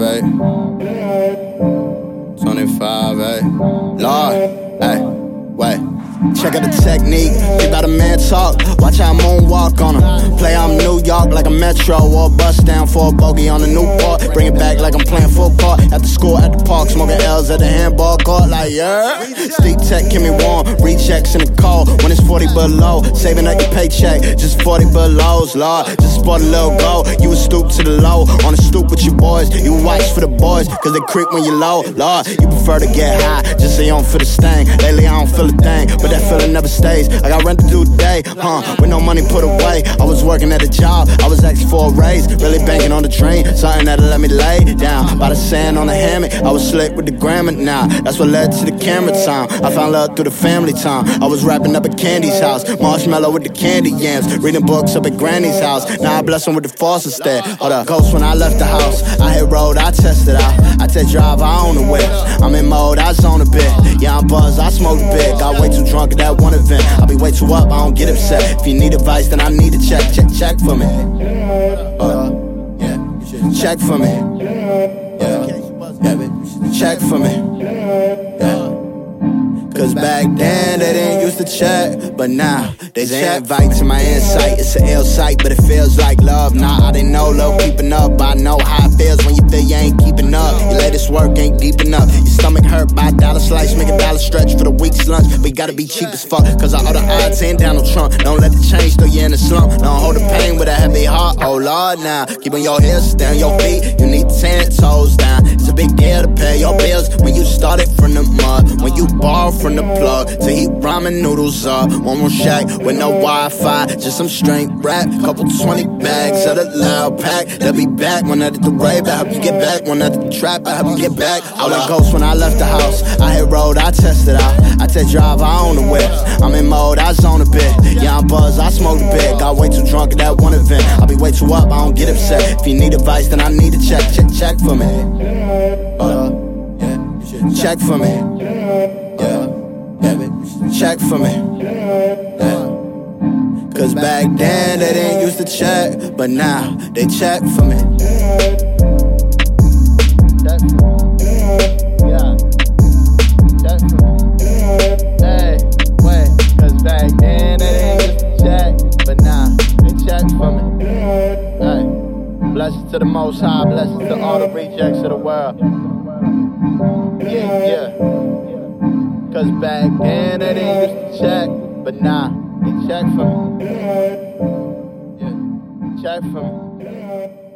hey. 25, hey. Lord, hey, wait. Check out the technique, they about a man talk. Watch how I moonwalk on him. Play I'm New York like a metro or a bus down for a bogey on the Newport. Bring it back like I'm playing football. At the school, at the park, smoking L's at the handball court. Like, yeah. Steep tech, give me warm. Rechecks in the cold when it's 40 below. Saving up your paycheck, just 40 below's, Lord. Just sport a little gold. You would stoop to the low. On the stoop with your boys. You watch for the boys, cause they creep when you low. Lord, you prefer to get high, just say you don't feel the sting. Lately, I don't feel thing. But that feeling never stays. I got rent to do today, huh? With no money put away. I was working at a job, I was asking for a raise. Really banking on the train, something that'll let me lay down. By the sand on the hammock, I was slick with the grammar now. That's what led to the camera time. I found love through the family time. I was wrapping up at Candy's house, marshmallow with the candy yams. Reading books up at Granny's house. Now I bless them with the false instead. Hold up, ghost when I left the house. I hit road, I tested out. I test drive, I own the whip. I'm in mode, I zone a bit. Yeah, I'm buzzed, I smoke a bit. Got way too drunk at that one event. I'll be way too up, I don't get upset. If you need advice, then I need a check, check, check for me. Uh, yeah, check for me. Yeah, yeah, check for me. Yeah. Cause back then they didn't used to check, but now they check. Invite to my insight, it's an ill sight, but it feels like love. Nah, I didn't know love keeping up. I know how it feels when you feel you ain't keeping up. Your latest work ain't deep enough. Your stomach hurt by a dollar slice, make a dollar stretch for the week's lunch. But gotta be cheap as fuck, cause I owe the odds ain't Donald Trump. Don't let the change throw you in the slump. Don't hold the pain with a heavy heart. Oh Lord, now keeping your heels down, your feet, you need ten toes down. It's a big deal to pay your bills when you started from the mud. You borrow from the plug to heat ramen noodles up. One more shack with no Wi-Fi, just some straight rap. Couple 20 bags of the loud pack. They'll be back when at the rave. I help you get back when at the trap. I help you get back. All the ghosts when I left the house. I hit road, I tested out. I test drive, I own the whip. I'm in mode, I zone a bit. Yeah, I'm buzzed, I smoke a bit. Got way too drunk at that one event. I'll be way too up, I don't get upset. If you need advice, then I need a check, check, check for me. Uh, check for me. Check for me. Yeah. Cause back then they didn't used to check, but now they check for me. Yeah. Cause back then they didn't used to check, but now they check for me. Blessings to the Most High, blessings to all the rejects of the world. Yeah, yeah. Cause back then they didn't used to check, but nah, they check for me. Yeah, check for me.